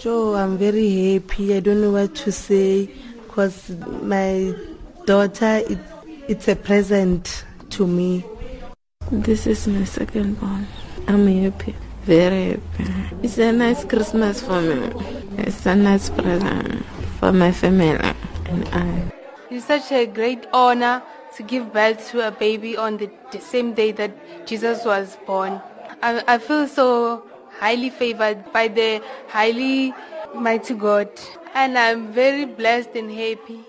So I'm very happy. I don't know what to say because my daughter, it, it's a present to me. This is my second born. I'm happy, very happy. It's a nice Christmas for me. It's a nice present for my family and I. It's such a great honor to give birth to a baby on the, the same day that Jesus was born. I, I feel so highly favored by the highly mighty God, and I'm very blessed and happy.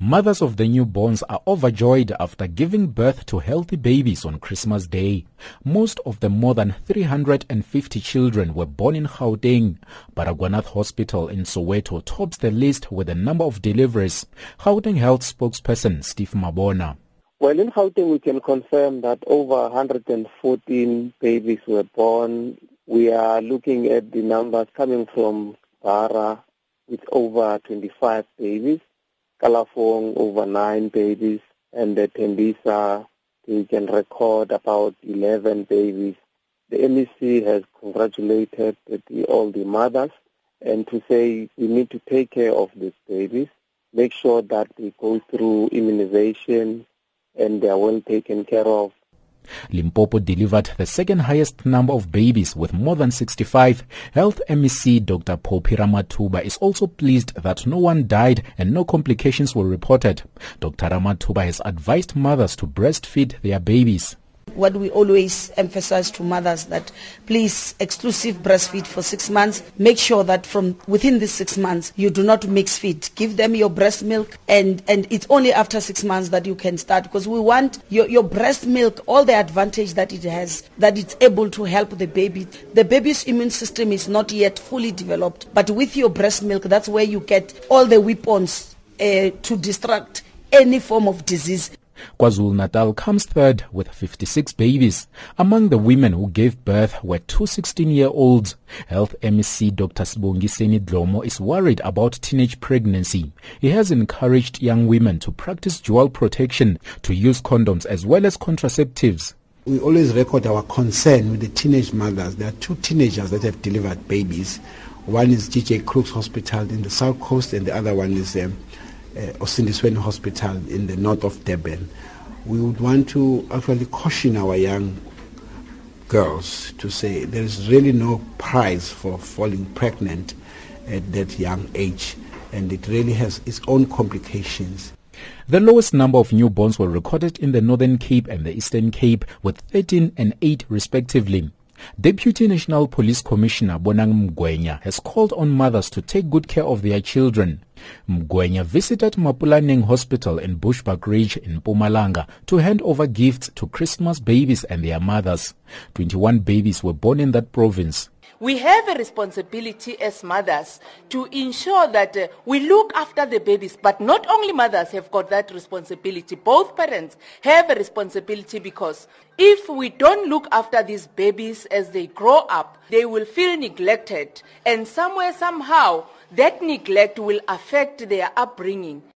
Mothers of the newborns are overjoyed after giving birth to healthy babies on Christmas Day. Most of the more than 350 children were born in Gauteng. Baragwanath Hospital in Soweto tops the list with the number of deliveries. Gauteng Health spokesperson Steve Mabona. Well, in Gauteng, we can confirm that over 114 babies were born. We are looking at the numbers coming from Bara with over 25 babies. Kalafong over nine babies, and at Tembisa we can record about 11 babies. The MEC has congratulated the, all the mothers and to say we need to take care of these babies, make sure that they go through immunization and they are well taken care of Limpopo delivered the second highest number of babies with more than 65. Health MEC Dr. Phophi Ramathuba is also pleased that no one died and no complications were reported. Dr. Ramathuba has advised mothers to breastfeed their babies what we always emphasize to mothers that please exclusive breastfeed for six months. Make sure that from within these six months you do not mix feed. Give them your breast milk and, and it's only after six months that you can start because we want your, your breast milk, all the advantage that it has, that it's able to help the baby. The baby's immune system is not yet fully developed, but with your breast milk, that's where you get all the weapons uh, to distract any form of disease. KwaZulu-Natal comes third with 56 babies. Among the women who gave birth were two 16-year-olds. Health MEC Dr. Sibongiseni Dlomo is worried about teenage pregnancy. He has encouraged young women to practice dual protection, to use condoms as well as contraceptives. We always record our concern with the teenage mothers. There are two teenagers that have delivered babies. One is GJ Crookes Hospital in the South Coast and the other one is um, Eh, Osindisweni Hospital in the north of Durban. We would want to actually caution our young girls to say there is really no prize for falling pregnant at that young age, and it really has its own complications. The lowest number of newborns were recorded in the Northern Cape and the Eastern Cape, with 13 and 8 respectively. Deputy National Police Commissioner Bonang Mgwenya has called on mothers to take good care of their children. Mgwenya visited Mapulaneng Hospital in Bushbuckridge in Mpumalanga to hand over gifts to Christmas babies and their mothers. 21 babies were born in that province. We have a responsibility as mothers to ensure that uh, we look after the babies, but not only mothers have got that responsibility, both parents have a responsibility because if we don't look after these babies as they grow up, they will feel neglected and somewhere, somehow, that neglect will affect their upbringing.